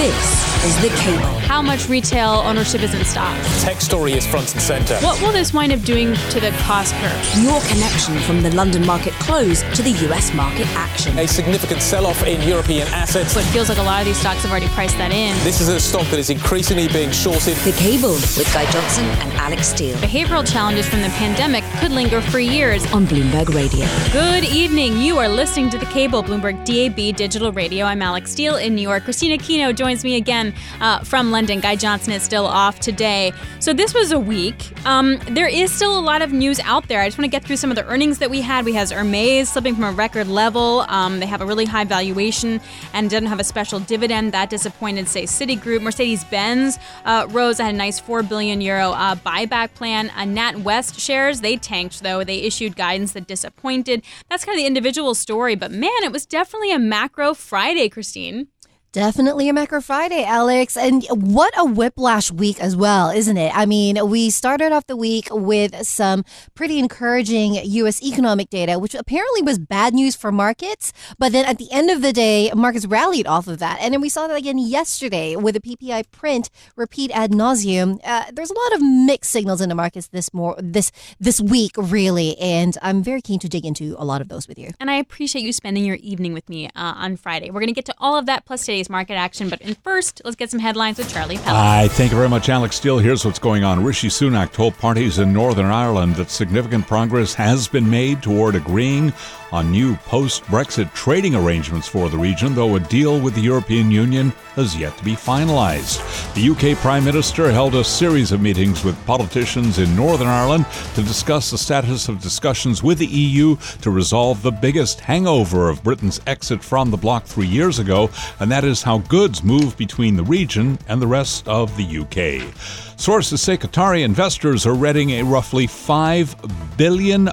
This is The Cable. How much retail ownership is in stock? Tech story is front and centre. What will this wind up doing to the cost curve? Your connection from the London market close to the US market action. A significant sell off in European assets. So it feels like a lot of these stocks have already priced that in. This is a stock that is increasingly being shorted. The Cable with Guy Johnson and Alix Steel. Behavioral challenges from the pandemic could linger for years. On Bloomberg Radio. Good evening. You are listening to The Cable, Bloomberg DAB Digital Radio. I'm Alix Steel in New York. Kristine Aquino joins me again uh, from London. Guy Johnson is still off today. So this was a week. Um, there is still a lot of news out there. I just want to get through some of the earnings that we had. We has Hermes slipping from a record level. Um, they have a really high valuation and didn't have a special dividend. That disappointed, say, Citigroup. Mercedes-Benz uh, rose had a nice 4 billion euro uh, buyback plan. Uh, NatWest shares, they tanked, though. They issued guidance that disappointed. That's kind of the individual story. But man, it was definitely a macro Friday, Kristine. Definitely a Macro Friday, Alix. And what a whiplash week as well, isn't it? I mean, we started off the week with some pretty encouraging U.S. economic data, which apparently was bad news for markets. But then at the end of the day, markets rallied off of that. And then we saw that again yesterday with the PPI print repeat ad nauseum. Uh, there's a lot of mixed signals in the markets this more this this week, really. And I'm very keen to dig into a lot of those with you. And I appreciate you spending your evening with me uh, on Friday. We're going to get to all of that plus today's market action. But first, let's get some headlines with Charlie Pellett. Hi, thank you very much, Alix Steel. Here's what's going on. Rishi Sunak told parties in Northern Ireland that significant progress has been made toward agreeing on new post Brexit trading arrangements for the region, though a deal with the European Union has yet to be finalized. The UK Prime Minister held a series of meetings with politicians in Northern Ireland to discuss the status of discussions with the EU to resolve the biggest hangover of Britain's exit from the bloc three years ago, and that is how goods move between the region and the rest of the UK. Sources say Qatari investors are readying a roughly £5 billion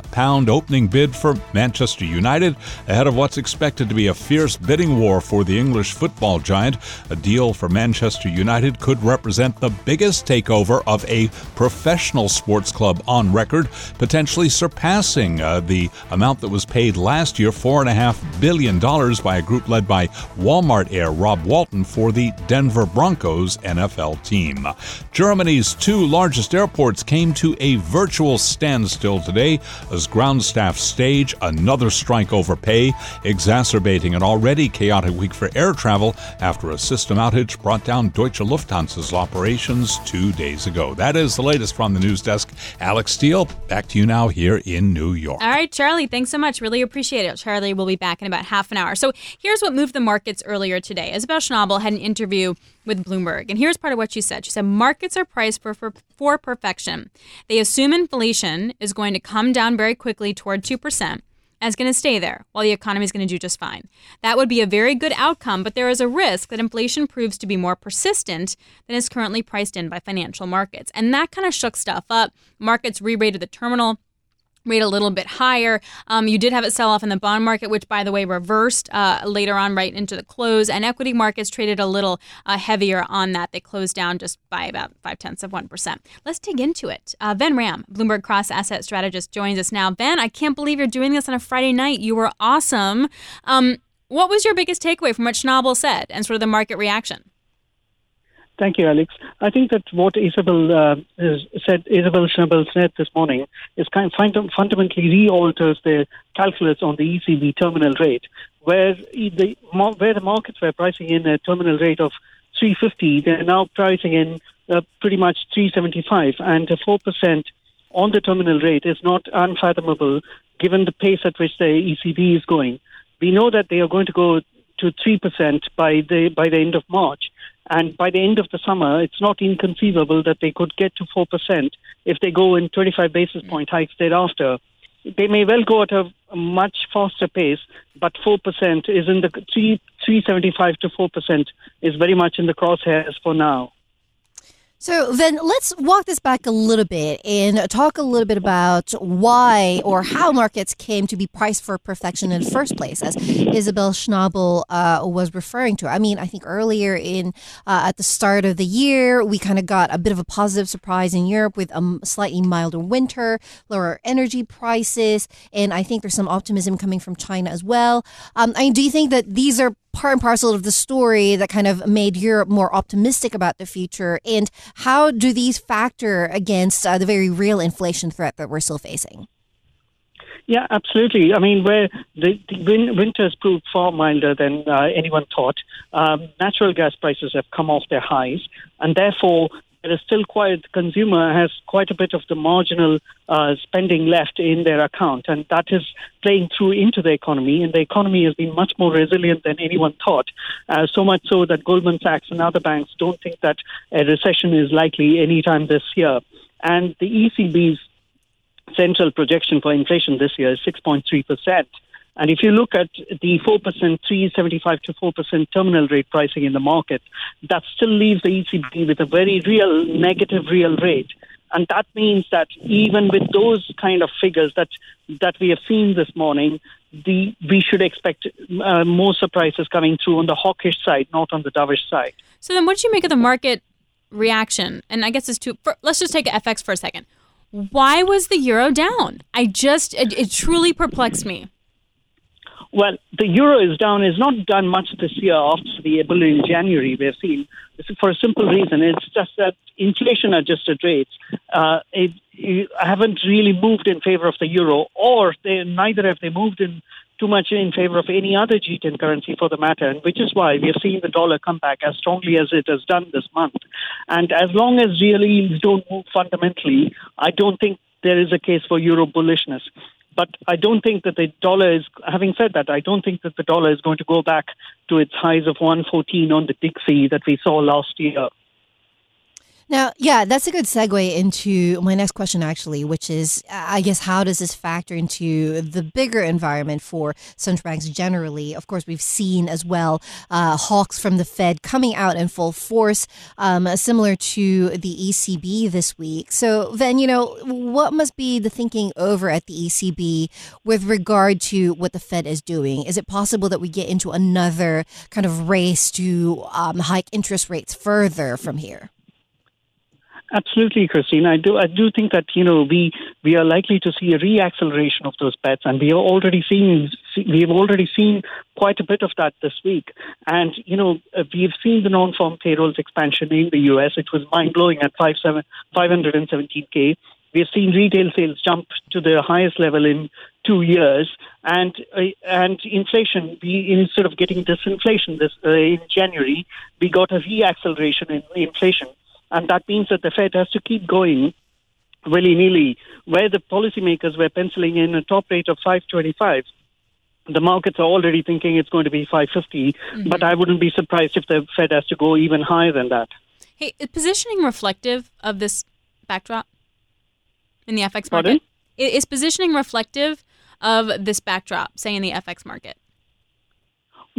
opening bid for Manchester United ahead of what's expected to be a fierce bidding war for the English football giant. A deal for Manchester United could represent the biggest takeover of a professional sports club on record, potentially surpassing uh, the amount that was paid last year $4.5 billion by a group led by Walmart heir Rob Walton for the Denver Broncos NFL team. Germany Germany's two largest airports came to a virtual standstill today as ground staff stage another strike over pay, exacerbating an already chaotic week for air travel after a system outage brought down Deutsche Lufthansa's operations two days ago. That is the latest from the news desk. Alix Steel, back to you now here in New York. All right, Charlie, thanks so much. Really appreciate it. Charlie will be back in about half an hour. So here's what moved the markets earlier today. Isabel Schnabel had an interview with Bloomberg. And here's part of what she said. She said markets are priced for, for, for perfection. They assume inflation is going to come down very quickly toward 2% and it's going to stay there while the economy is going to do just fine. That would be a very good outcome, but there is a risk that inflation proves to be more persistent than is currently priced in by financial markets. And that kind of shook stuff up. Markets re rated the terminal rate a little bit higher. Um, you did have it sell off in the bond market, which, by the way, reversed uh, later on right into the close. And equity markets traded a little uh, heavier on that. They closed down just by about five tenths of 1%. Let's dig into it. Uh, Ven Ram, Bloomberg Cross Asset Strategist, joins us now. Ven, I can't believe you're doing this on a Friday night. You were awesome. Um, what was your biggest takeaway from what Schnabel said and sort of the market reaction? Thank you, Alix. I think that what Isabel uh, said, Isabel Schnabel said this morning, is kind of fundamentally re-alters the calculus on the ECB terminal rate, where the where the markets were pricing in a terminal rate of 350, they're now pricing in uh, pretty much 375, and a four percent on the terminal rate is not unfathomable given the pace at which the ECB is going. We know that they are going to go to three percent by the by the end of March. And by the end of the summer, it's not inconceivable that they could get to 4% if they go in 25 basis mm. point hikes thereafter. They may well go at a, a much faster pace, but 4% is in the 3, 375 to 4% is very much in the crosshairs for now. So then let's walk this back a little bit and talk a little bit about why or how markets came to be priced for perfection in the first place, as Isabel Schnabel uh, was referring to. I mean, I think earlier in uh, at the start of the year, we kind of got a bit of a positive surprise in Europe with a slightly milder winter, lower energy prices, and I think there's some optimism coming from China as well. Um, I mean, do you think that these are part and parcel of the story that kind of made Europe more optimistic about the future? And how do these factor against uh, the very real inflation threat that we're still facing? Yeah, absolutely. I mean, where the, the win- winters proved far milder than uh, anyone thought, um, natural gas prices have come off their highs, and therefore there is still quite the consumer has quite a bit of the marginal uh, spending left in their account, and that is playing through into the economy. And the economy has been much more resilient than anyone thought. Uh, so much so that Goldman Sachs and other banks don't think that a recession is likely anytime this year. And the ECB's central projection for inflation this year is 6.3%. And if you look at the 4%, 375 to 4% terminal rate pricing in the market, that still leaves the ECB with a very real negative real rate. And that means that even with those kind of figures that that we have seen this morning, the we should expect uh, more surprises coming through on the hawkish side, not on the dovish side. So then, what do you make of the market reaction? And I guess it's too. For, let's just take FX for a second. Why was the euro down? I just it, it truly perplexed me. Well, the euro is down. It's not done much this year after the bull in January. We've seen for a simple reason. It's just that inflation-adjusted rates uh, it, it haven't really moved in favor of the euro, or they, neither have they moved in too much in favor of any other G10 currency for the matter, and which is why we have seen the dollar come back as strongly as it has done this month. And as long as real yields don't move fundamentally, I don't think there is a case for euro bullishness. But I don't think that the dollar is, having said that, I don't think that the dollar is going to go back to its highs of 114 on the Dixie that we saw last year. Now, yeah, that's a good segue into my next question, actually, which is I guess, how does this factor into the bigger environment for central banks generally? Of course, we've seen as well uh, hawks from the Fed coming out in full force, um, similar to the ECB this week. So, then, you know, what must be the thinking over at the ECB with regard to what the Fed is doing? Is it possible that we get into another kind of race to um, hike interest rates further from here? Absolutely, Kristine. I do. I do think that you know we we are likely to see a reacceleration of those bets, and we are already seeing we have already seen quite a bit of that this week. And you know uh, we've seen the non-farm payrolls expansion in the U.S. It was mind blowing at five seven five hundred and seventeen k. We have seen retail sales jump to the highest level in two years, and uh, and inflation. We instead of getting disinflation this uh, in January, we got a reacceleration in inflation and that means that the Fed has to keep going willy nilly. Where the policymakers were penciling in a top rate of 525, the markets are already thinking it's going to be 550, mm-hmm. but I wouldn't be surprised if the Fed has to go even higher than that. Hey, is positioning reflective of this backdrop in the FX market? Pardon? Is positioning reflective of this backdrop, say in the FX market?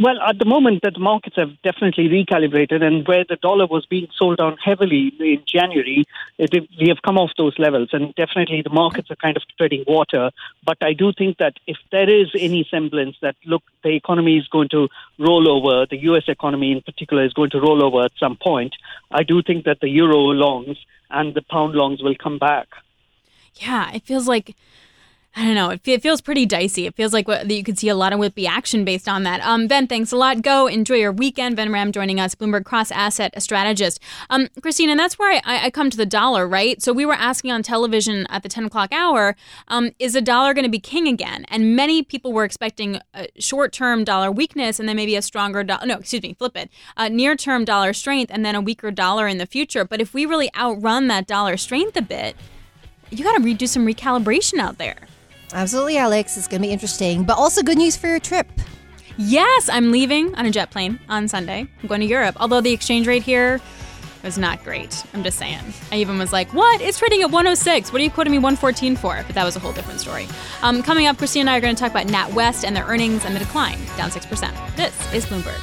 Well, at the moment, the markets have definitely recalibrated, and where the dollar was being sold down heavily in January, we have come off those levels, and definitely the markets are kind of treading water. But I do think that if there is any semblance that look, the economy is going to roll over, the U.S. economy in particular is going to roll over at some point, I do think that the euro longs and the pound longs will come back. Yeah, it feels like I don't know. It, feels pretty dicey. It feels like what, you could see a lot of whippy action based on that. Um, Ven, thanks a lot. Go enjoy your weekend. Ven Ram joining us, Bloomberg Cross Asset Strategist. Um, Kristine, and that's where I, I, come to the dollar, right? So we were asking on television at the 10 o'clock hour, um, is the dollar going to be king again? And many people were expecting short term dollar weakness and then maybe a stronger dollar. No, excuse me, flip it. Uh, Near term dollar strength and then a weaker dollar in the future. But if we really outrun that dollar strength a bit, you got to redo some recalibration out there. Absolutely, Alix. It's going to be interesting, but also good news for your trip. Yes, I'm leaving on a jet plane on Sunday. I'm going to Europe. Although the exchange rate here was not great. I'm just saying. I even was like, what? It's trading at 106. What are you quoting me 114 for? But that was a whole different story. Um, coming up, Kristine and I are going to talk about NatWest and their earnings and the decline, down 6%. This is Bloomberg.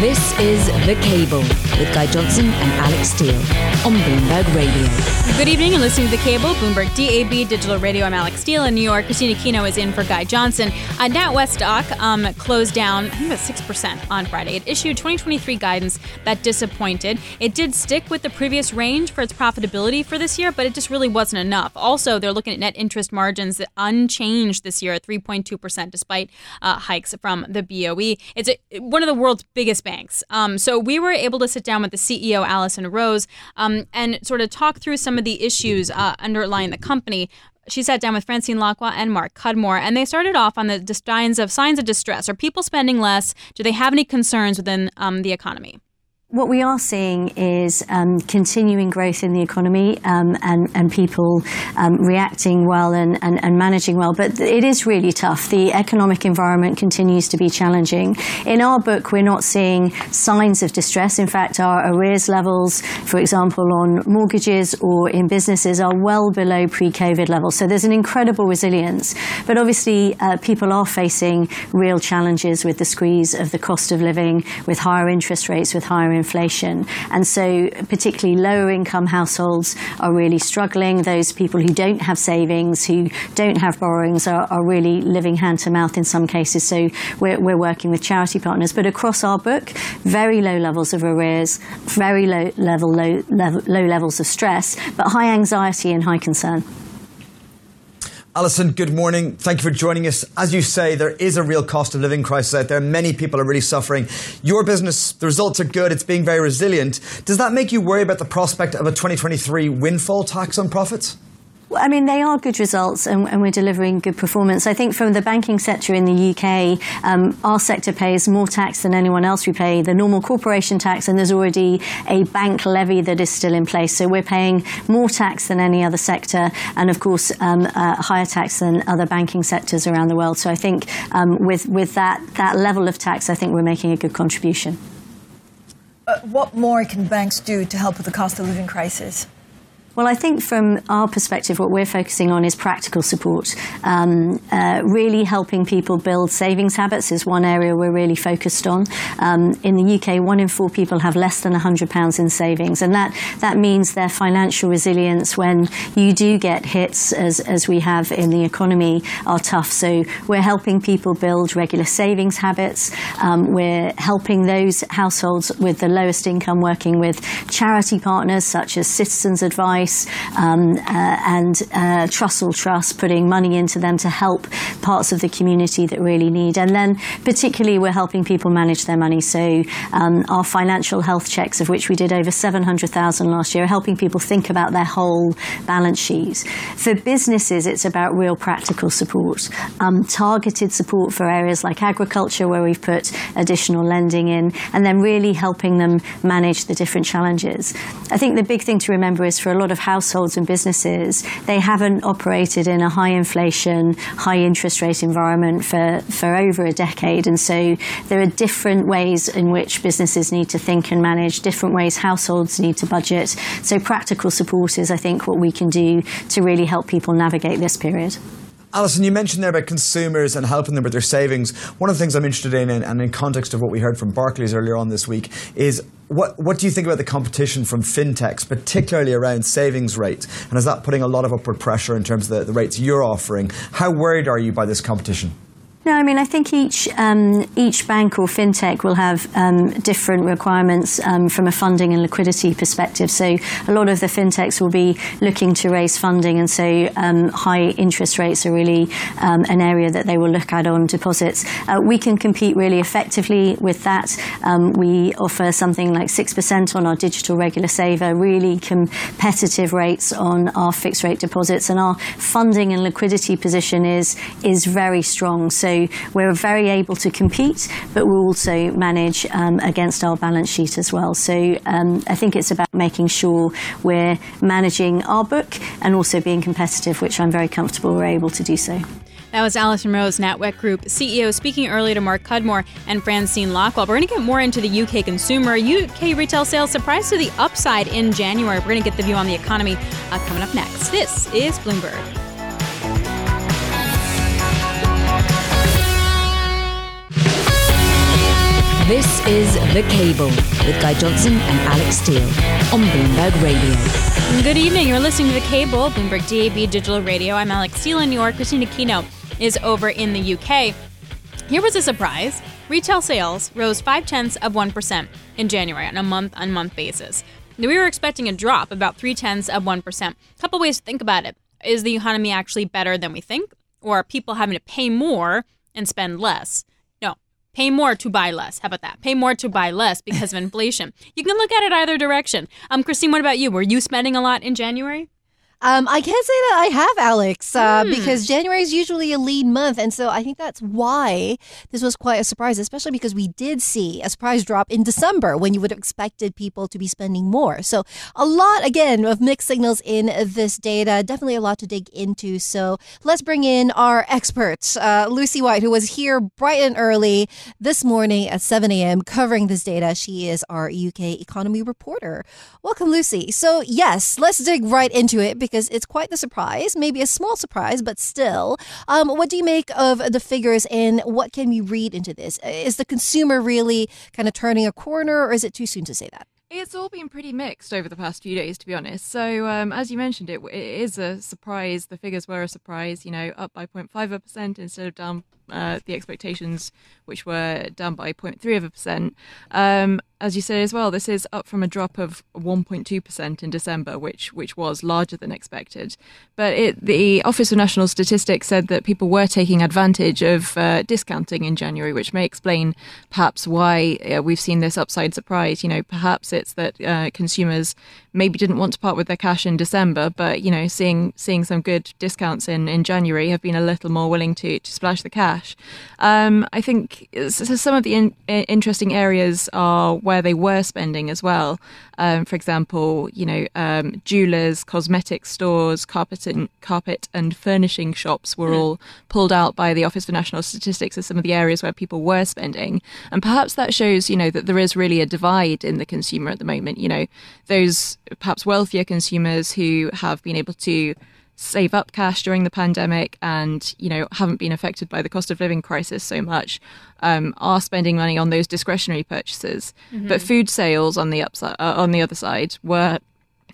This is The Cable with Guy Johnson and Alix Steel on Bloomberg Radio. Good evening and listening to The Cable, Bloomberg DAB Digital Radio. I'm Alix Steel in New York. Kristine Aquino is in for Guy Johnson. Uh, NatWest um, closed down, I think about 6% on Friday. It issued 2023 guidance that disappointed. It did stick with the previous range for its profitability for this year, but it just really wasn't enough. Also, they're looking at net interest margins unchanged this year at 3.2%, despite uh, hikes from the BOE. It's a, one of the world's biggest banks. Um, so we were able to sit down with the CEO, Alison Rose, um, and sort of talk through some of the issues uh, underlying the company. She sat down with Francine Lacqua and Mark Cudmore, and they started off on the signs of signs of distress. Are people spending less? Do they have any concerns within um, the economy? What we are seeing is um, continuing growth in the economy um, and, and people um, reacting well and, and, and, managing well. But it is really tough. The economic environment continues to be challenging. In our book, we're not seeing signs of distress. In fact, our arrears levels, for example, on mortgages or in businesses are well below pre COVID levels. So there's an incredible resilience. But obviously, uh, people are facing real challenges with the squeeze of the cost of living, with higher interest rates, with higher inflation. And so, particularly lower income households are really struggling. Those people who don't have savings, who don't have borrowings, are, are really living hand to mouth in some cases. So, we're, we're working with charity partners. But across our book, very low levels of arrears, very low level, low, level, low levels of stress, but high anxiety and high concern. Alison, good morning. Thank you for joining us. As you say, there is a real cost of living crisis out there. Many people are really suffering. Your business, the results are good. It's being very resilient. Does that make you worry about the prospect of a 2023 windfall tax on profits? I mean, they are good results and, and, we're delivering good performance. I think from the banking sector in the UK, um, our sector pays more tax than anyone else. We pay the normal corporation tax and there's already a bank levy that is still in place. So we're paying more tax than any other sector and, of course, um, uh, higher tax than other banking sectors around the world. So I think um, with, with that, that level of tax, I think we're making a good contribution. Uh, what more can banks do to help with the cost of living crisis? Well, I think from our perspective, what we're focusing on is practical support. Um, uh, really helping people build savings habits is one area we're really focused on. Um, in the UK, one in four people have less than £100 in savings, and that, that means their financial resilience when you do get hits, as, as we have in the economy, are tough. So we're helping people build regular savings habits. Um, we're helping those households with the lowest income working with charity partners such as Citizens Advice Advice um, uh, and uh, Trussell Trust, putting money into them to help parts of the community that really need. And then, particularly, we're helping people manage their money. So, um, our financial health checks, of which we did over 700,000 last year, are helping people think about their whole balance sheets. For businesses, it's about real practical support, um, targeted support for areas like agriculture, where we've put additional lending in, and then really helping them manage the different challenges. I think the big thing to remember is for a lot lot of households and businesses, they haven't operated in a high inflation, high interest rate environment for, for over a decade. And so there are different ways in which businesses need to think and manage, different ways households need to budget. So practical support is, I think, what we can do to really help people navigate this period. Alison, you mentioned there about consumers and helping them with their savings. One of the things I'm interested in, and in context of what we heard from Barclays earlier on this week, is what, what do you think about the competition from fintechs, particularly around savings rates? And is that putting a lot of upward pressure in terms of the, the rates you're offering? How worried are you by this competition? No, I mean, I think each um, each bank or fintech will have um, different requirements um, from a funding and liquidity perspective. So a lot of the fintechs will be looking to raise funding, and so um, high interest rates are really um, an area that they will look at on deposits. Uh, we can compete really effectively with that. Um, we offer something like six percent on our digital regular saver, really competitive rates on our fixed rate deposits, and our funding and liquidity position is is very strong. So we're very able to compete, but we also manage um, against our balance sheet as well. So um, I think it's about making sure we're managing our book and also being competitive, which I'm very comfortable we're able to do so. That was Alison Rose, NatWest Group CEO, speaking earlier to Mark Cudmore and Francine Lacqua. We're going to get more into the UK consumer. UK retail sales surprised to the upside in January. We're going to get the view on the economy uh, coming up next. This is Bloomberg. This is The Cable with Guy Johnson and Alix Steel on Bloomberg Radio. Good evening. You're listening to The Cable, Bloomberg DAB Digital Radio. I'm Alix Steel in New York. Kristine Aquino is over in the UK. Here was a surprise. Retail sales rose 5 tenths of 1% in January on a month on month basis. Now, We were expecting a drop, about 3 tenths of 1%. A couple ways to think about it. Is the economy actually better than we think? Or are people having to pay more and spend less? Pay more to buy less. How about that? Pay more to buy less because of inflation. You can look at it either direction. Um, Kristine, what about you? Were you spending a lot in January? Um, I can't say that I have, Alix, uh, Hmm. because January is usually a lean month. And so I think that's why this was quite a surprise, especially because we did see a surprise drop in December when you would have expected people to be spending more. So a lot, again, of mixed signals in this data. Definitely a lot to dig into. So let's bring in our expert, uh, Lucy White, who was here bright and early this morning at 7 a.m. covering this data. She is our UK economy reporter. Welcome, Lucy. So, yes, let's dig right into it because it's quite the surprise, maybe a small surprise, but still. Um, what do you make of the figures and what can we read into this? Is the consumer really kind of turning a corner or is it too soon to say that? It's all been pretty mixed over the past few days, to be honest. So, um, as you mentioned, it, it is a surprise. The figures were a surprise, you know, up by 0.5% instead of down uh, the expectations, which were down by 0.3 of a percent. Um, as you say as well, this is up from a drop of 1.2% in December, which which was larger than expected. But it, the Office of National Statistics said that people were taking advantage of uh, discounting in January, which may explain perhaps why uh, we've seen this upside surprise. You know, perhaps it's that uh, consumers maybe didn't want to part with their cash in December, but you know, seeing seeing some good discounts in, in January, have been a little more willing to to splash the cash. Um, I think s- s- some of the in, interesting areas are where they were spending as well. Um, for example, you know, um, jewelers, cosmetic stores, carpet and carpet and furnishing shops were all pulled out by the Office for National Statistics as some of the areas where people were spending, and perhaps that shows, you know, that there is really a divide in the consumer at the moment. You know, those perhaps wealthier consumers who have been able to save up cash during the pandemic and you know haven't been affected by the cost of living crisis so much um, are spending money on those discretionary purchases. But food sales on the upside uh, on the other side were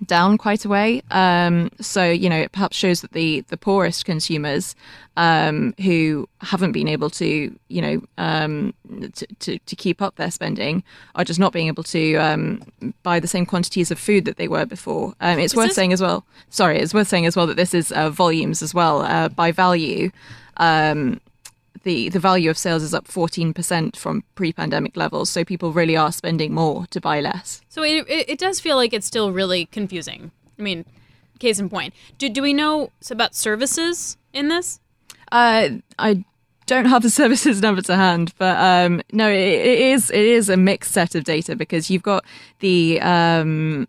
down quite a way. Um, so you know it perhaps shows that the the poorest consumers um, who haven't been able to you know um, to, to, to keep up their spending are just not being able to um, buy the same quantities of food that they were before. Um, it's Is worth this- saying as well sorry it's worth saying as well that this is uh, volumes as well uh, by value. Um, the the value of sales is up 14% from pre-pandemic levels so people really are spending more to buy less So it, it, it does feel like it's still really confusing. I mean, case in point. Do, do we know about services in this? Uh, I don't have the services number to hand, but um, no, it, it is it is a mixed set of data because you've got the um,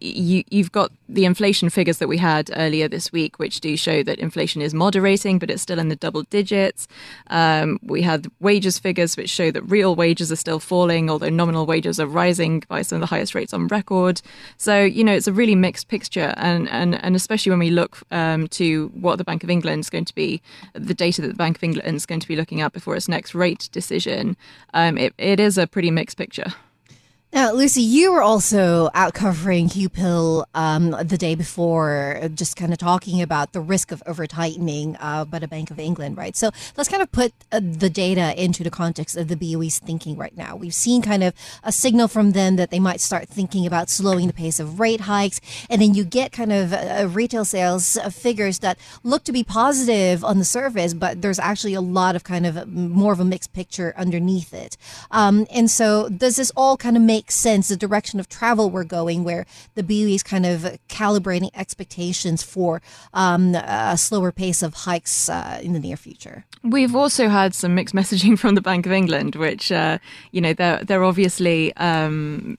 you, you've got the inflation figures that we had earlier this week, which do show that inflation is moderating, but it's still in the double digits. Um, we had wages figures, which show that real wages are still falling, although nominal wages are rising by some of the highest rates on record. So, you know, it's a really mixed picture. And, and, and especially when we look um, to what the Bank of England is going to be, the data that the Bank of England is going to be looking at before its next rate decision, um, it, it is a pretty mixed picture. Now, Lucy, you were also out covering Huw Pill um, the day before, uh, just kind of talking about the risk of over tightening uh, by the Bank of England, right? So let's kind of put uh, the data into the context of the BOE's thinking right now. We've seen kind of a signal from them that they might start thinking about slowing the pace of rate hikes, and then you get kind of uh, retail sales uh, figures that look to be positive on the surface, but there's actually a lot of kind of uh, more of a mixed picture underneath it. Um, and so, does this all kind of make sense, the direction of travel we're going, where the BOE is kind of calibrating expectations for um, a slower pace of hikes uh, in the near future? We've also had some mixed messaging from the Bank of England, which uh, you know they're they're obviously um,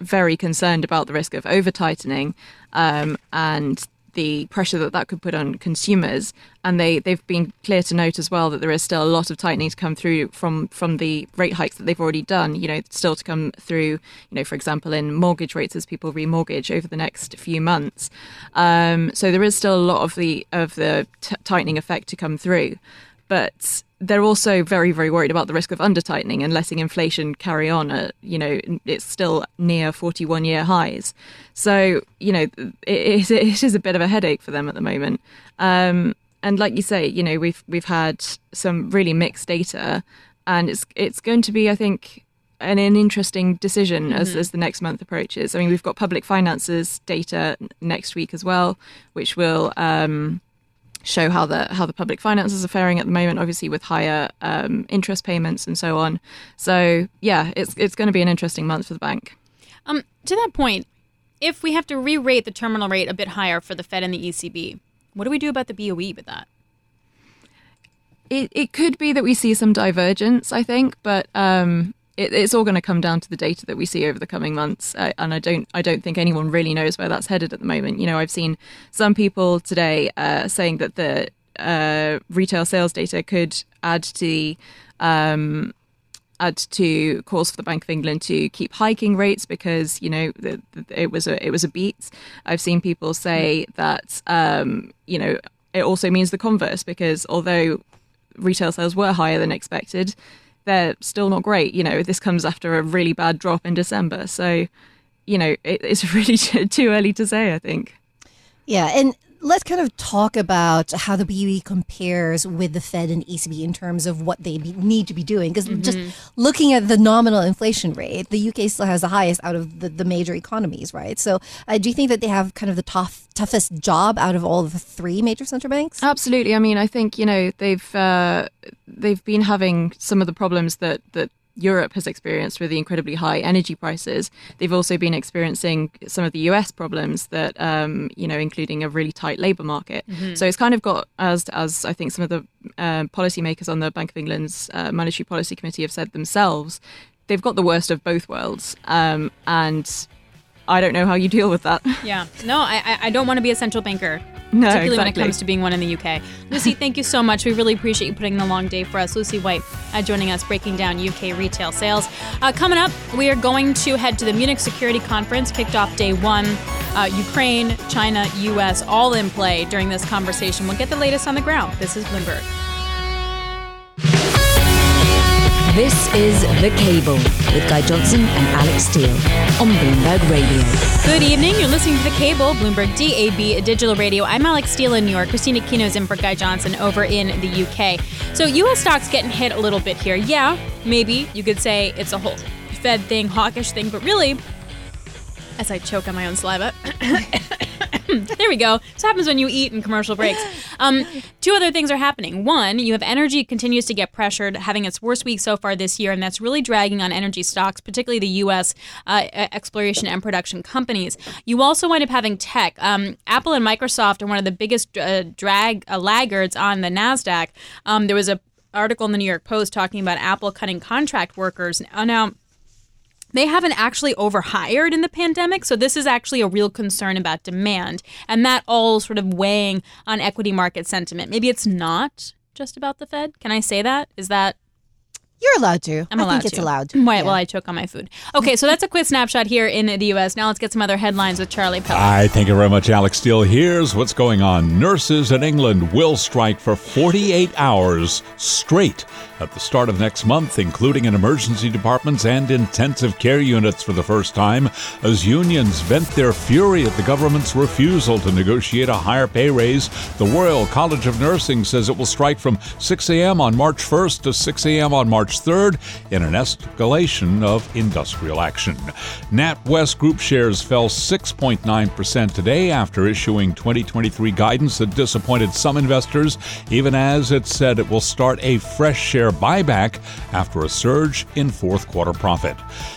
very concerned about the risk of over tightening um, and the pressure that that could put on consumers. And they they've been clear to note as well that there is still a lot of tightening to come through from from the rate hikes that they've already done. You know, still to come through. You know, for example, in mortgage rates as people remortgage over the next few months. Um, so there is still a lot of the of the t- tightening effect to come through. But they're also very, very worried about the risk of under tightening and letting inflation carry on at, you know, it's still near 41 year highs. So, you know, it, it is a bit of a headache for them at the moment. Um, and like you say, you know, we've we've had some really mixed data, and it's it's going to be, I think, an, an interesting decision mm-hmm. as, as the next month approaches. I mean, we've got public finances data next week as well, which will um, show how the how the public finances are faring at the moment, obviously with higher um, interest payments and so on. So yeah, it's it's going to be an interesting month for the bank. Um, to that point, if we have to re-rate the terminal rate a bit higher for the Fed and the ECB, what do we do about the BOE with that? It it could be that we see some divergence, I think, but um, it, it's all going to come down to the data that we see over the coming months, uh, and I don't I don't think anyone really knows where that's headed at the moment. You know, I've seen some people today uh, saying that the uh, retail sales data could add to the um, add to calls for the Bank of England to keep hiking rates because you know the, the, it was a it was a beat. I've seen people say that um, you know it also means the converse because although retail sales were higher than expected, they're still not great. You know, this comes after a really bad drop in December. So, you know, it, it's really too early to say, I think. Yeah. And let's kind of talk about how the BOE compares with the Fed and ECB in terms of what they be, need to be doing. Because mm-hmm. just looking at the nominal inflation rate, the UK still has the highest out of the, the major economies, right? So, uh, do you think that they have kind of the tough, toughest job out of all of the three major central banks? Absolutely. I mean, I think you know they've uh, they've been having some of the problems that that Europe has experienced with the incredibly high energy prices. They've also been experiencing some of the US problems that, um, you know, including a really tight labour market. Mm-hmm. So it's kind of got, as as I think some of the uh, policymakers on the Bank of England's uh, Monetary Policy Committee have said themselves, they've got the worst of both worlds. Um, and I don't know how you deal with that. Yeah. No, I, I don't want to be a central banker. No, particularly exactly. when it comes to being one in the UK. Lucy, thank you so much. We really appreciate you putting in a long day for us. Lucy White uh, joining us, breaking down UK retail sales. Uh, coming up, we are going to head to the Munich Security Conference, kicked off day one. Uh, Ukraine, China, US, all in play during this conversation. We'll get the latest on the ground. This is Bloomberg. This is The Cable with Guy Johnson and Alix Steel on Bloomberg Radio. Good evening. You're listening to The Cable, Bloomberg DAB Digital Radio. I'm Alix Steel in New York. Kristine Aquino's in for Guy Johnson over in the UK. So, U.S. stocks getting hit a little bit here. Yeah, maybe you could say it's a whole Fed thing, hawkish thing, but really, as I choke on my own saliva. There we go. This happens when you eat in commercial breaks. Um, two other things are happening. One, you have energy continues to get pressured, having its worst week so far this year, and that's really dragging on energy stocks, particularly the U.S. Uh, exploration and production companies. You also wind up having tech. Um, Apple and Microsoft are one of the biggest uh, drag uh, laggards on the Nasdaq. Um, there was a article in the New York Post talking about Apple cutting contract workers. Now they haven't actually overhired in the pandemic. So this is actually a real concern about demand. And that all sort of weighing on equity market sentiment. Maybe it's not just about the Fed. Can I say that? Is that you're allowed to. I'm allowed I think to. it's allowed. Right, yeah. well, I choke on my food. Okay, so that's a quick snapshot here in the U.S. Now let's get some other headlines with Charlie Pellett. Hi, thank you very much, Alix Steel. Here's what's going on. Nurses in England will strike for 48 hours straight at the start of next month, including in emergency departments and intensive care units for the first time, as unions vent their fury at the government's refusal to negotiate a higher pay raise. The Royal College of Nursing says it will strike from 6 a.m. on March 1st to 6 a.m. on March 3rd in an escalation of industrial action. NatWest Group shares fell 6.9% today after issuing 2023 guidance that disappointed some investors, even as it said it will start a fresh share share buyback after a surge in fourth quarter profit.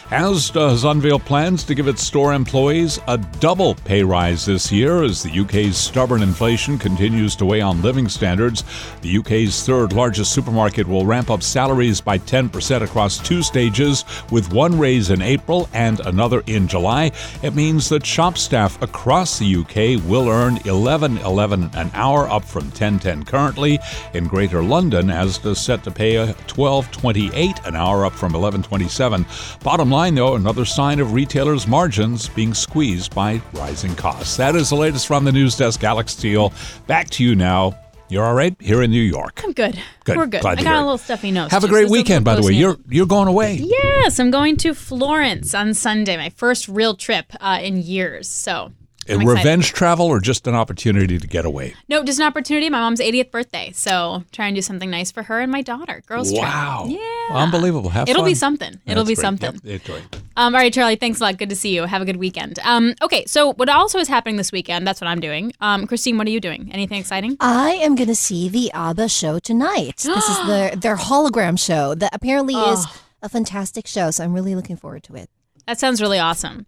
Asda has unveiled plans to give its store employees a double pay rise this year as the UK's stubborn inflation continues to weigh on living standards. The UK's third largest supermarket will ramp up salaries by 10% across two stages, with one raise in April and another in July. It means that shop staff across the UK will earn 11.11 an hour, up from 10.10 currently. In Greater London, Asda is set to pay 12.28 an hour, up from 11.27. Bottom line, though, another sign of retailers' margins being squeezed by rising costs. That is the latest from the news desk. Alix Steel, back to you now You're all right here in New York. I'm good. Good. We're good. Glad I got a little stuffy nose. Have a great so weekend, by the way. You're you're going away. Yes, I'm going to Florence on Sunday, my first real trip uh, in years. So, A I'm excited. revenge travel or just an opportunity to get away? No, just an opportunity. My mom's 80th birthday, so try and do something nice for her and my daughter. Girls trip. Wow. Yeah. Unbelievable. Have It'll fun. be something. It'll That's be great. something. Yep, enjoy. Um, all right, Charlie. Thanks a lot. Good to see you. Have a good weekend. Um, okay, so what also is happening this weekend? That's what I'm doing. Um, Christine, what are you doing? Anything exciting? I am going to see the ABBA show tonight. this is their their hologram show that apparently is Oh. a fantastic show. So I'm really looking forward to it. That sounds really awesome.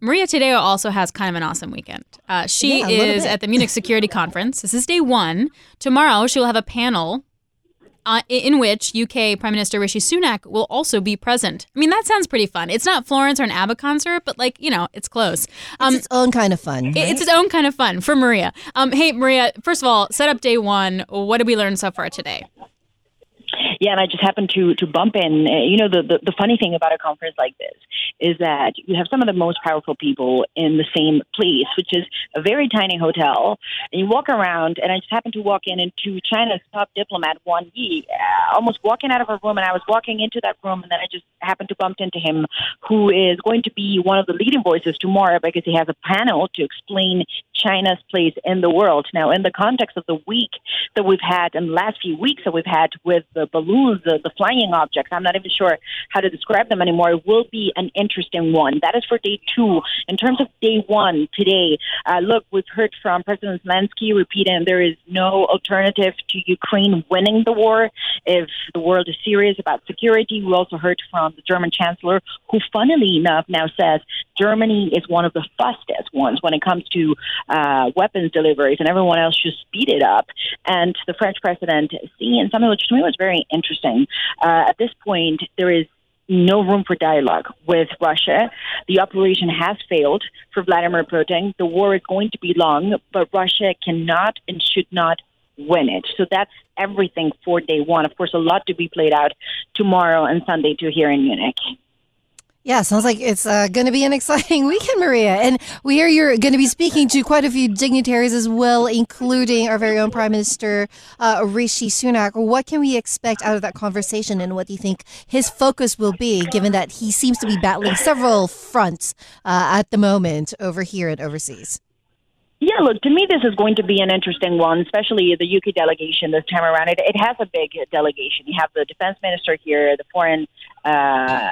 Maria Tadeo also has kind of an awesome weekend. Uh, she Yeah, is at the Munich Security Conference. This is day one. Tomorrow, she will have a panel uh, in which UK Prime Minister Rishi Sunak will also be present. I mean, that sounds pretty fun. It's not Florence or an ABBA concert, but like, you know, it's close. Um, It's its own kind of fun. right? It's its own kind of fun for Maria. Um, hey, Maria, first of all, set up day one. What did we learn so far today? Yeah, and I just happened to to bump in. Uh, you know, the, the the funny thing about a conference like this is that you have some of the most powerful people in the same place, which is a very tiny hotel. And you walk around, and I just happened to walk in into China's top diplomat, Wang Yi, uh, almost walking out of her room, and I was walking into that room, and then I just happened to bump into him, who is going to be one of the leading voices tomorrow because he has a panel to explain China's place in the world. Now, in the context of the week that we've had, in the last few weeks that we've had with the balloons, the, the flying objects, I'm not even sure how to describe them anymore, it will be an interesting one. That is for day two. In terms of day one today, uh, look, we've heard from President Zelensky repeating there is no alternative to Ukraine winning the war if the world is serious about security. We also heard from the German Chancellor, who, funnily enough, now says Germany is one of the fastest ones when it comes to uh, weapons deliveries, and everyone else should speed it up. And the French president seeing something which to me was very interesting. Uh, at this point, there is no room for dialogue with Russia. The operation has failed for Vladimir Putin. The war is going to be long, but Russia cannot and should not win it. So that's everything for day one. Of course, a lot to be played out tomorrow and Sunday too here in Munich. Yeah, sounds like it's uh, going to be an exciting weekend, Maria. And we hear you're going to be speaking to quite a few dignitaries as well, including our very own Prime Minister uh, Rishi Sunak. What can we expect out of that conversation, and what do you think his focus will be, given that he seems to be battling several fronts uh, at the moment over here and overseas? Yeah, look, to me, this is going to be an interesting one, especially the UK delegation this time around. It, it has a big delegation. You have the defense minister here, the foreign uh,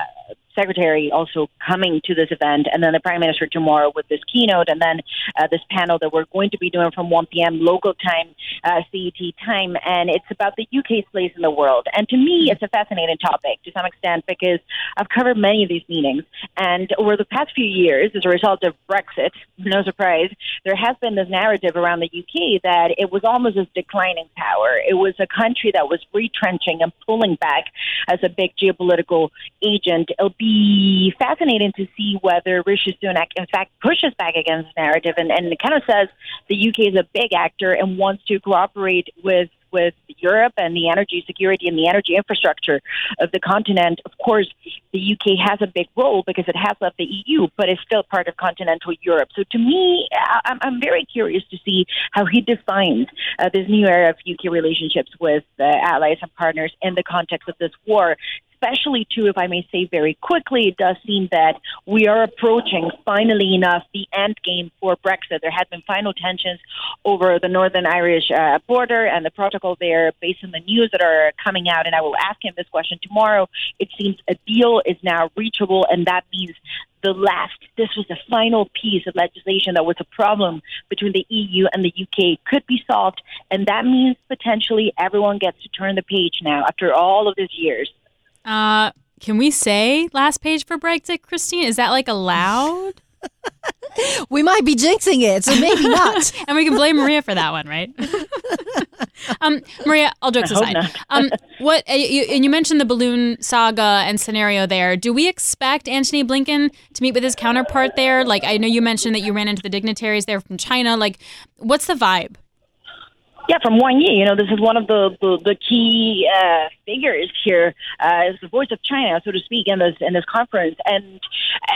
secretary also coming to this event, and then the prime minister tomorrow with this keynote, and then uh, this panel that we're going to be doing from 1 p.m. local time, uh, CET time, and it's about the UK's place in the world. And to me, it's a fascinating topic to some extent because I've covered many of these meetings, and over the past few years, as a result of Brexit, no surprise, there has been this narrative around the UK that it was almost a declining power. It was a country that was retrenching and pulling back as a big geopolitical agent. Be fascinating to see whether Rishi Sunak, in fact, pushes back against the narrative and, and kind of says the UK is a big actor and wants to cooperate with with Europe and the energy security and the energy infrastructure of the continent. Of course, the UK has a big role because it has left the EU, but it's still part of continental Europe. So to me, I'm very curious to see how he defines uh, this new era of UK relationships with uh, allies and partners in the context of this war especially too, if I may say very quickly, it does seem that we are approaching finally enough the end game for Brexit. There had been final tensions over the Northern Irish uh, border and the protocol there based on the news that are coming out. And I will ask him this question tomorrow. It seems a deal is now reachable, and that means the last, this was the final piece of legislation that was a problem between the EU and the UK could be solved. And that means potentially everyone gets to turn the page now after all of these years. Uh, can we say last page for Brexit, Kristine? Is that like allowed? We might be jinxing it, so maybe not. and we can blame Maria for that one, right? um, Maria, all jokes I hope aside, not. um, what uh, you, and you mentioned the balloon saga and scenario there. Do we expect Antony Blinken to meet with his counterpart there? Like, I know you mentioned that you ran into the dignitaries there from China. Like, what's the vibe? Yeah, from Wang Yi. You know, this is one of the the, the key uh, figures here, uh, is the voice of China, so to speak, in this in this conference. And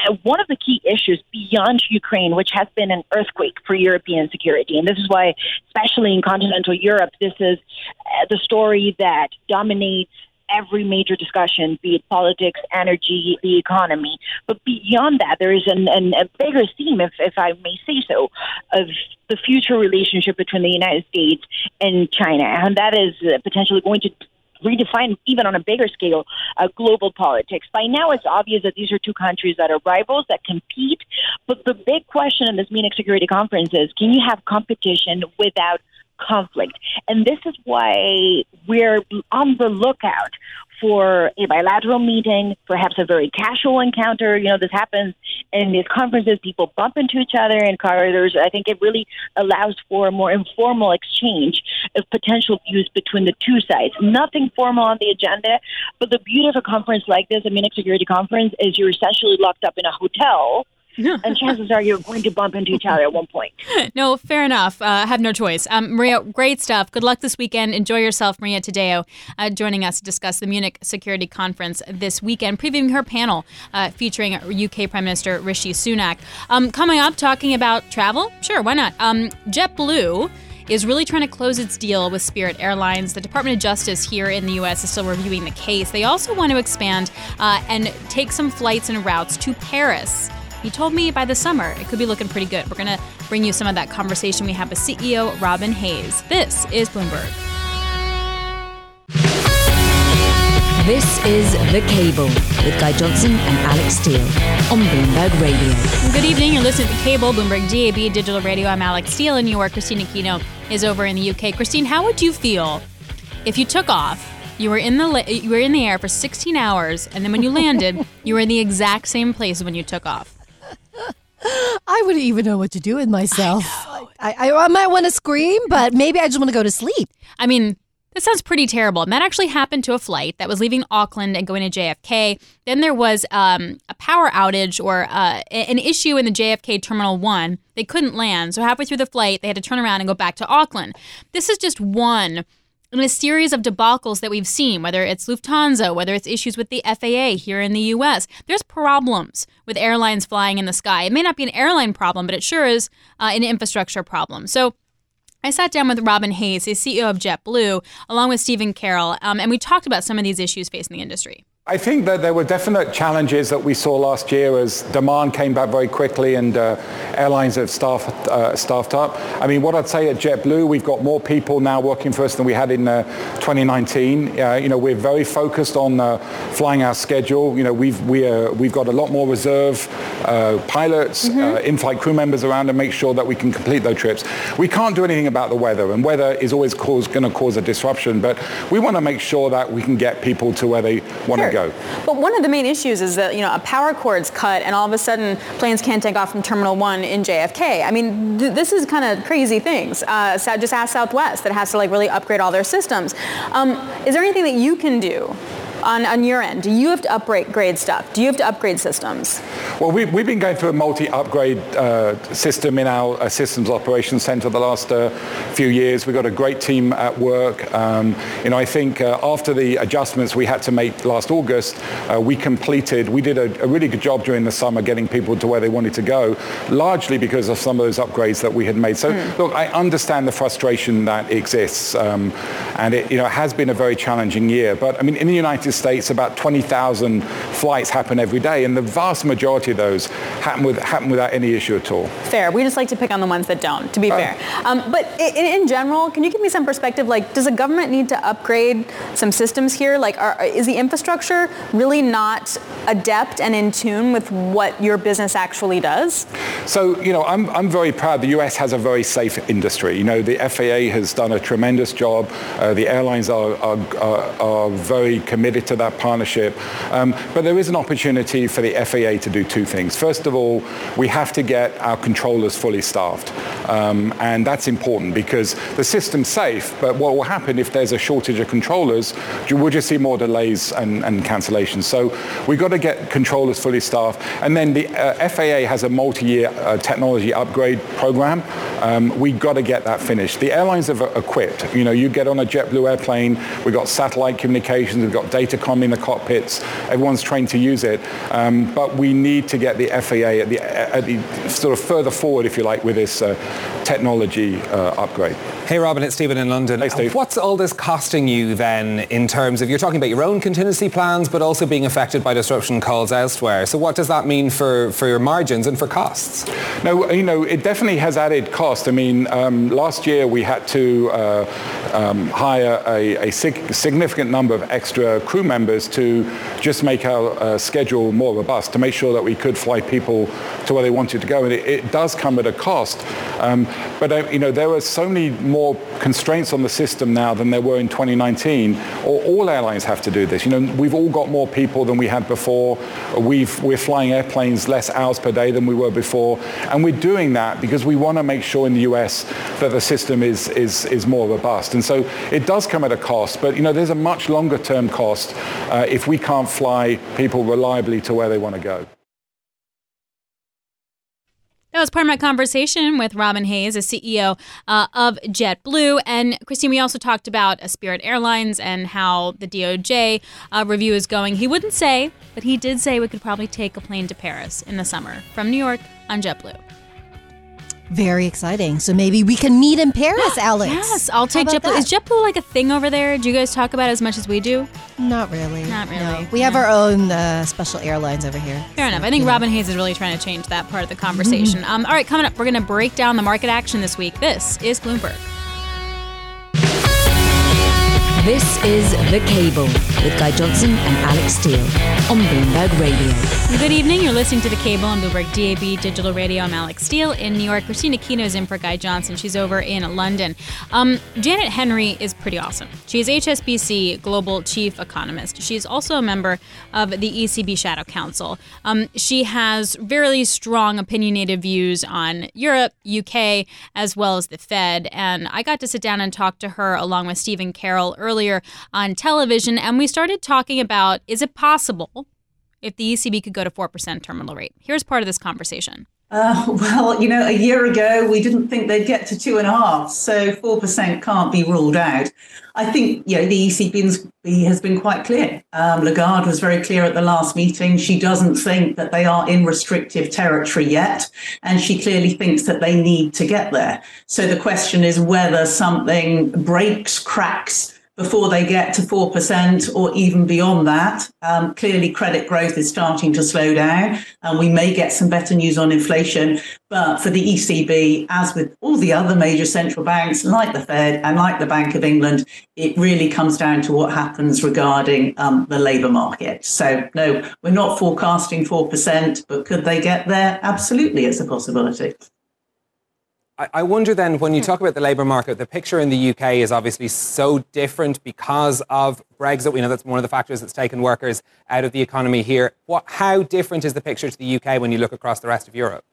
uh, one of the key issues beyond Ukraine, which has been an earthquake for European security, and this is why, especially in continental Europe, this is uh, the story that dominates every major discussion, be it politics, energy, the economy. But beyond that, there is an, an, a bigger theme, if, if I may say so, of the future relationship between the United States and China. And that is uh, potentially going to redefine, even on a bigger scale, uh, global politics. By now, it's obvious that these are two countries that are rivals that compete. But the big question in this Munich Security Conference is can you have competition without conflict. And this is why we're on the lookout for a bilateral meeting, perhaps a very casual encounter. You know, this happens in these conferences. People bump into each other in corridors. I think it really allows for a more informal exchange of potential views between the two sides. Nothing formal on the agenda, but the beauty of a conference like this, a Munich Security Conference, is you're essentially locked up in a hotel and chances are you're going to bump into each other at one point. no, fair enough. Uh, have no choice. Um, Maria, great stuff. Good luck this weekend. Enjoy yourself, Maria Tadeo, uh, joining us to discuss the Munich Security Conference this weekend, previewing her panel uh, featuring UK Prime Minister Rishi Sunak. Um, coming up, talking about travel. Sure, why not? Um, JetBlue is really trying to close its deal with Spirit Airlines. The Department of Justice here in the U.S. is still reviewing the case. They also want to expand uh, and take some flights and routes to Paris. He told me by the summer it could be looking pretty good. We're going to bring you some of that conversation we have with CEO Robin Hayes. This is Bloomberg. This is The Cable with Guy Johnson and Alix Steel on Bloomberg Radio. Good evening. You're listening to The Cable, Bloomberg DAB Digital Radio. I'm Alix Steel in New York. Kristine Aquino is over in the UK. Kristine, how would you feel if you took off you were in the you were in the air for 16 hours, and then when you landed, you were in the exact same place when you took off. I wouldn't even know what to do with myself. I, I, I might want to scream, but maybe I just want to go to sleep. I mean, this sounds pretty terrible. And that actually happened to a flight that was leaving Auckland and going to JFK. Then there was um, a power outage or uh, an issue in the JFK Terminal 1. They couldn't land. So halfway through the flight, they had to turn around and go back to Auckland. This is just one in a series of debacles that we've seen, whether it's Lufthansa, whether it's issues with the FAA here in the US, there's problems with airlines flying in the sky. It may not be an airline problem, but it sure is uh, an infrastructure problem. So I sat down with Robin Hayes, the CEO of JetBlue, along with Stephen Carroll, um, and we talked about some of these issues facing the industry. I think that there were definite challenges that we saw last year as demand came back very quickly and uh, airlines have staffed, uh, staffed up. I mean, what I'd say at JetBlue, we've got more people now working for us than we had in uh, 2019. Uh, you know, we're very focused on uh, flying our schedule. You know, we've, we are, we've got a lot more reserve uh, pilots, mm-hmm. in-flight crew members around to make sure that we can complete those trips. We can't do anything about the weather, and weather is always going to cause a disruption, but we want to make sure that we can get people to where they want to sure. go go. But one of the main issues is that you know a power cord's cut, and all of a sudden planes can't take off from Terminal One in JFK. I mean, th- this is kind of crazy things. Uh, just ask Southwest that has to like really upgrade all their systems. Um, is there anything that you can do on, on your end? Do you have to upgrade stuff? Do you have to upgrade systems? Well, we, we've been going through a multi-upgrade uh, system in our uh, systems operations center the last uh, few years. We've got a great team at work. Um, you know, I think uh, after the adjustments we had to make last August, uh, we completed, we did a, a, really good job during the summer getting people to where they wanted to go, largely because of some of those upgrades that we had made. So, mm. look, I understand the frustration that exists, um, and it, you know, has been a very challenging year. But I mean, in the United United States, about 20,000 flights happen every day, and the vast majority of those happen, with, happen without any issue at all. Fair. We just like to pick on the ones that don't, to be uh, fair. Um, but in, in, general, can you give me some perspective? Like, does the government need to upgrade some systems here? Like, are, is the infrastructure really not adept and in tune with what your business actually does? So, you know, I'm, I'm very proud the US has a very safe industry. You know, the FAA has done a tremendous job. Uh, the airlines are, are, are, are very committed to that partnership. Um, but there is an opportunity for the FAA to do two things. First of all, we have to get our controllers fully staffed. Um, and that's important because the system's safe, but what will happen if there's a shortage of controllers, we'll just see more delays and, and cancellations. So we've got to get controllers fully staffed. And then the uh, FAA has a multi-year uh, technology upgrade program. Um, we've got to get that finished. The airlines have equipped. You know, you get on a JetBlue airplane, we've got satellite communications, we've got data com in the cockpits, everyone's trained to use it. Um, but we need to get the FAA at the, at the, sort of further forward, if you like, with this uh, technology uh, upgrade. Hey, Robin, it's Stephen in London. Hey, Steve. What's all this costing you then in terms of, you're talking about your own contingency plans, but also being affected by disruption calls elsewhere. So what does that mean for, for your margins and for costs? No, you know, it definitely has added cost. I mean, um, last year we had to uh, um, hire a, a sig- significant number of extra crew members to just make our uh, schedule more robust, to make sure that we could fly people to where they wanted to go. And it, it does come at a cost. Um, but, uh, you know, there are so many more more constraints on the system now than there were in 2019. Or all airlines have to do this. You know, we've all got more people than we had before. We've, we're flying airplanes less hours per day than we were before. And we're doing that because we want to make sure in the US that the system is, is, is more robust. And so it does come at a cost, but you know, there's a much longer term cost uh, if we can't fly people reliably to where they want to go. That was part of my conversation with Robin Hayes, the CEO uh, of JetBlue. And Kristine, we also talked about uh, Spirit Airlines and how the DOJ uh, review is going. He wouldn't say, but he did say we could probably take a plane to Paris in the summer from New York on JetBlue. Very exciting. So maybe we can meet in Paris, Alix. Yes, I'll take JetBlue. Is JetBlue like a thing over there? Do you guys talk about it as much as we do? Not really. Not really. No. We have our own uh, special airlines over here. Fair so, enough. I think Robin Hayes is really trying to change that part of the conversation. Mm-hmm. Um, all right, coming up, we're going to break down the market action this week. This is Bloomberg. This is The Cable with Guy Johnson and Alix Steel on Bloomberg Radio. Good evening. You're listening to The Cable on Bloomberg DAB Digital Radio. I'm Alix Steel in New York. Kristine Aquino is in for Guy Johnson. She's over in London. Um, Janet Henry is pretty awesome. She's HSBC Global Chief Economist. She's also a member of the ECB Shadow Council. Um, she has very strong opinionated views on Europe, UK, as well as the Fed. And I got to sit down and talk to her along with Stephen Carroll earlier earlier on television, and we started talking about is it possible if the ECB could go to 4% terminal rate? Here's part of this conversation. Uh, well, you know, a year ago we didn't think they'd get to two and a half, so four percent can't be ruled out. I think you know the ECB has been quite clear. Um, Lagarde was very clear at the last meeting. She doesn't think that they are in restrictive territory yet, and she clearly thinks that they need to get there. So the question is whether something breaks, cracks before they get to 4% or even beyond that. Um, clearly, credit growth is starting to slow down, and we may get some better news on inflation. But for the ECB, as with all the other major central banks, like the Fed and like the Bank of England, it really comes down to what happens regarding um, the labour market. So, no, we're not forecasting 4%, but could they get there? Absolutely, it's a possibility. I wonder then, when you hmm. talk about the labour market, the picture in the UK is obviously so different because of Brexit. We know that's one of the factors that's taken workers out of the economy here. What, how different is the picture to the UK when you look across the rest of Europe?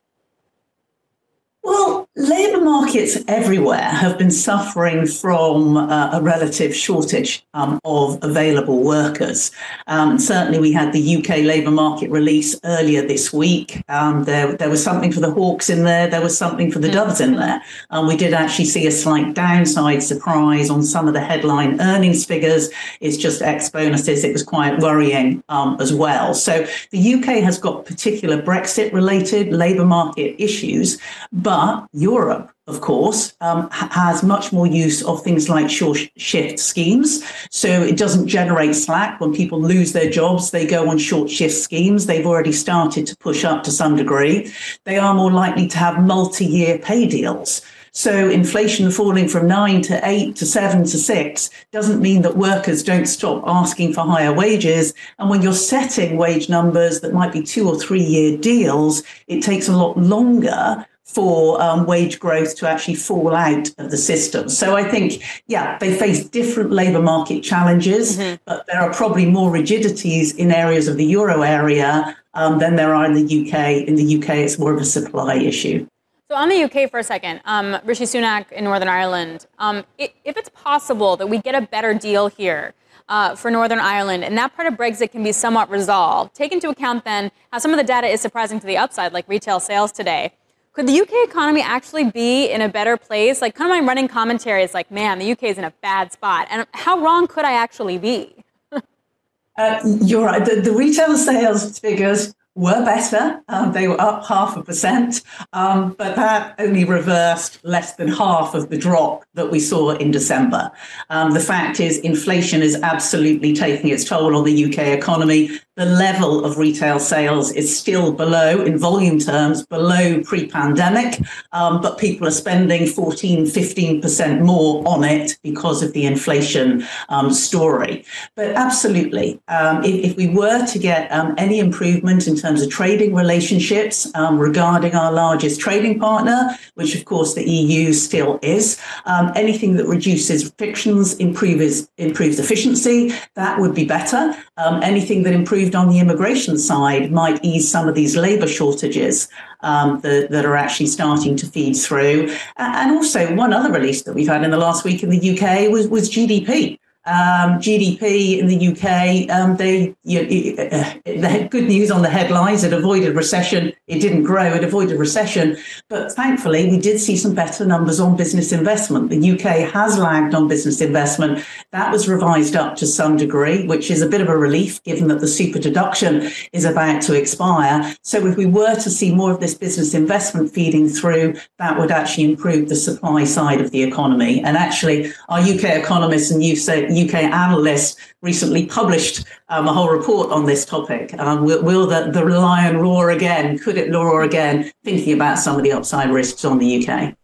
Well, labour markets everywhere have been suffering from uh, a relative shortage um, of available workers. Um, certainly, we had the UK labour market release earlier this week. Um, there, there was something for the hawks in there, there was something for the doves in there. We did actually see a slight downside surprise on some of the headline earnings figures. It's just ex bonuses. It was quite worrying um, as well. So, the UK has got particular Brexit related labour market issues, but but Europe, of course, um, has much more use of things like short shift schemes. So it doesn't generate slack when people lose their jobs. They go on short shift schemes. They've already started to push up to some degree. They are more likely to have multi year pay deals. So inflation falling from nine to eight to seven to six doesn't mean that workers don't stop asking for higher wages. And when you're setting wage numbers that might be two or three year deals, it takes a lot longer for um, wage growth to actually fall out of the system. So I think, yeah, they face different labour market challenges, mm-hmm. but there are probably more rigidities in areas of the euro area um, than there are in the UK. In the UK, it's more of a supply issue. So on the UK for a second, um, Rishi Sunak in Northern Ireland, um, if it's possible that we get a better deal here, uh, for Northern Ireland, and that part of Brexit can be somewhat resolved. Take into account then how some of the data is surprising to the upside, like retail sales today. Could the UK economy actually be in a better place? Like, kind of my running commentary is like, man, the UK is in a bad spot. And how wrong could I actually be? uh, you're right. The, the retail sales figures were better. Um, they were up half a percent, um, but that only reversed less than half of the drop that we saw in December. Um, the fact is, inflation is absolutely taking its toll on the UK economy the level of retail sales is still below, in volume terms, below pre pandemic, um, but people are spending 14, 15% more on it because of the inflation um, story. But absolutely, um, if, if, we were to get um, any improvement in terms of trading relationships um, regarding our largest trading partner, which of course the EU still is, um, anything that reduces frictions, improves, improves efficiency, that would be better. anything that improves on the immigration side might ease some of these labour shortages um, that, that, are actually starting to feed through. And also, one other release that we've had in the last week in the UK was, was GDP. Um, GDP in the UK, um, they, you know, uh, the good news on the headlines, it avoided recession. It didn't grow, it avoided recession. But thankfully, we did see some better numbers on business investment. The UK has lagged on business investment. That was revised up to some degree, which is a bit of a relief given that the super deduction is about to expire. So if we were to see more of this business investment feeding through, that would actually improve the supply side of the economy. And actually, our UK economists and you say, UK analyst recently published um, a whole report on this topic. Um, will, will the, the lion roar again? Could it roar again? Thinking about some of the upside risks on the UK.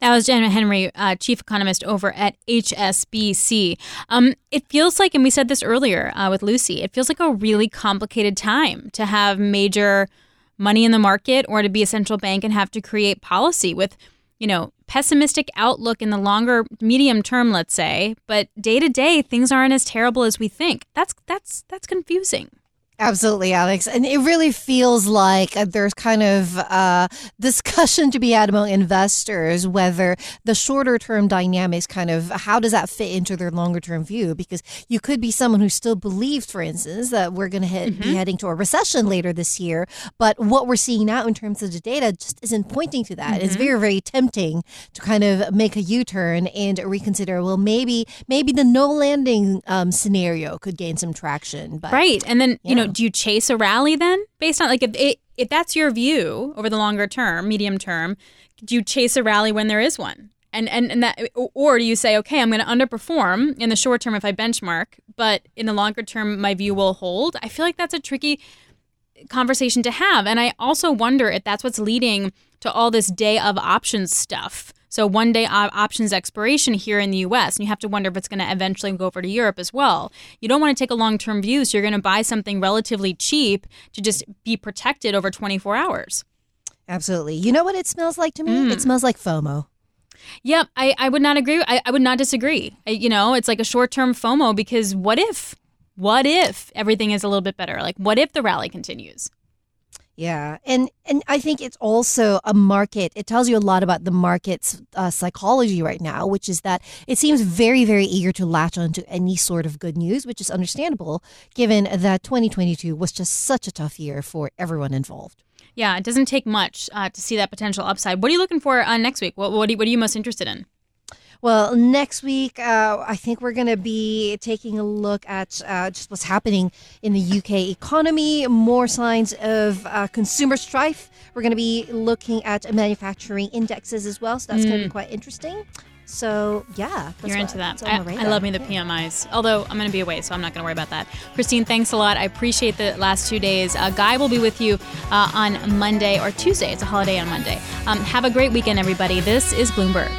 That was Jen Henry, uh, chief economist over at HSBC. Um, it feels like, and we said this earlier uh, with Lucy, it feels like a really complicated time to have major money in the market or to be a central bank and have to create policy with, you know, pessimistic outlook in the longer medium term let's say but day to day things aren't as terrible as we think. That's that's that's confusing Absolutely, Alix. And it really feels like uh, there's kind of uh, discussion to be had among investors whether the shorter term dynamics kind of how does that fit into their longer term view? Because you could be someone who still believes, for instance, that we're going to mm-hmm. be heading to a recession later this year. But what we're seeing now in terms of the data just isn't pointing to that. Mm-hmm. It's very, very tempting to kind of make a U turn and reconsider, well, maybe, maybe the no landing um, scenario could gain some traction. But, right. And then, yeah. you know, know, do you chase a rally then based on like if if that's your view over the longer term, medium term, do you chase a rally when there is one? And and and that or do you say, okay, I'm going to underperform in the short term if I benchmark, but in the longer term my view will hold? I feel like that's a tricky conversation to have. And I also wonder if that's what's leading to all this day of options stuff so one day options expiration here in the US, and you have to wonder if it's going to eventually go over to Europe as well. You don't want to take a long term view, so you're going to buy something relatively cheap to just be protected over 24 hours. Absolutely. You know what it smells like to me? Mm. It smells like FOMO. Yep, I, I would not agree. I, I would not disagree. I, you know, it's like a short term FOMO because what if? What if everything is a little bit better? Like, what if the rally continues? Yeah, and and I think it's also a market. It tells you a lot about the market's uh, psychology right now, which is that it seems very very eager to latch onto any sort of good news, which is understandable given that 2022 was just such a tough year for everyone involved. Yeah, it doesn't take much uh, to see that potential upside. What are you looking for uh, next week? What what are, you, what are you most interested in? Well, next week, uh, I think we're going to be taking a look at uh, just what's happening in the UK economy, more signs of uh, consumer strife. We're going to be looking at manufacturing indexes as well, so that's going to be Mm. quite interesting. So, yeah. that's You're what- into that. I, I love me the PMIs. Although I'm going to be away, so I'm not going to worry about that. Kristine, thanks a lot. I appreciate the last two days. Uh, Guy will be with you uh, on Monday or Tuesday. It's a holiday on Monday. Um, have a great weekend, everybody. This is Bloomberg.